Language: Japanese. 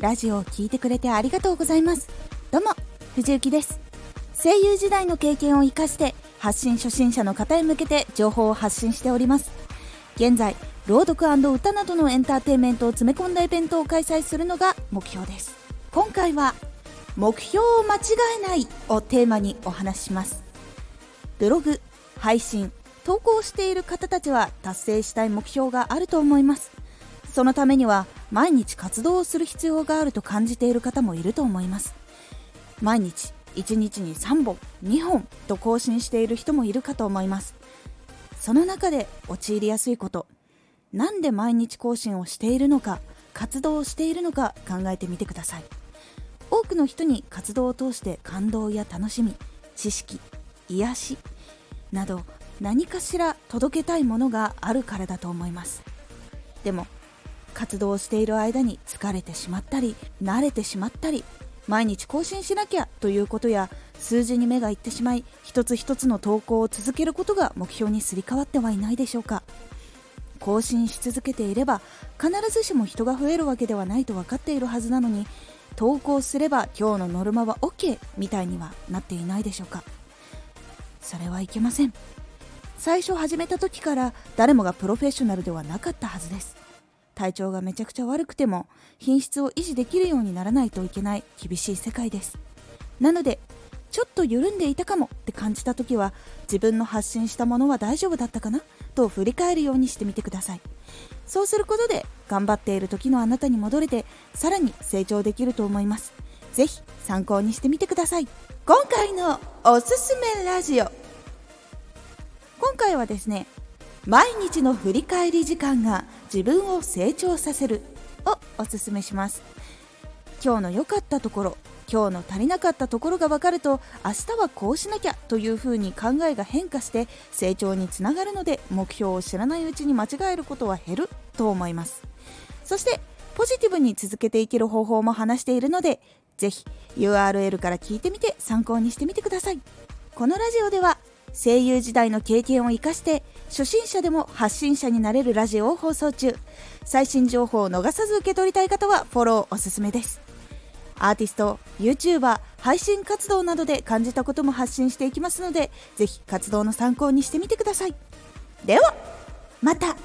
ラジオを聴いてくれてありがとうございます。どうも藤幸です。声優時代の経験を生かして発信初心者の方へ向けて情報を発信しております。現在朗読歌などのエンターテインメントを詰め込んだイベントを開催するのが目標です。今回は目標を間違えないをテーマにお話しします。ブログ配信投稿している方たちは達成したい目標があると思います。そのためには毎日活動をする必要があると感じている方もいると思います。毎日1日に3本2本と更新している人もいるかと思います。その中で陥りやすいこと。なんで毎日更新をしているのか活動をしているのか考えてみてください。多くの人に活動を通して感動や楽しみ知識癒しなど何かしら届けたいものがあるからだと思います。でも活動している間に疲れてしまったり慣れてしまったり毎日更新しなきゃということや数字に目がいってしまい一つ一つの投稿を続けることが目標にすり替わってはいないでしょうか。更新し続けていれば必ずしも人が増えるわけではないと分かっているはずなのに投稿すれば今日のノルマは OK みたいにはなっていないでしょうか。それはいけません。最初始めた時から誰もがプロフェッショナルではなかったはずです。体調がめちゃくちゃ悪くても品質を維持できるようにならないといけない厳しい世界です。なのでちょっと緩んでいたかもって感じた時は自分の発信したものは大丈夫だったかな？と振り返るようにしてみてください。そうすることで頑張っている時のあなたに戻れてさらに成長できると思います。是非参考にしてみてください。今回のおすすめラジオ。今回はですね毎日の振り返り時間が自分を成長させるをおすすめします。今日の良かったところ今日の足りなかったところが分かると明日はこうしなきゃというふうに考えが変化して成長につながるので目標を知らないうちに間違えることは減ると思います。そしてポジティブに続けていける方法も話しているのでぜひ URL から聞いてみて参考にしてみてください。このラジオでは声優時代の経験を生かして初心者でも発信者になれるラジオを放送中。最新情報を逃さず受け取りたい方はフォローおすすめです。アーティスト YouTuber 配信活動などで感じたことも発信していきますのでぜひ活動の参考にしてみてください。ではまた。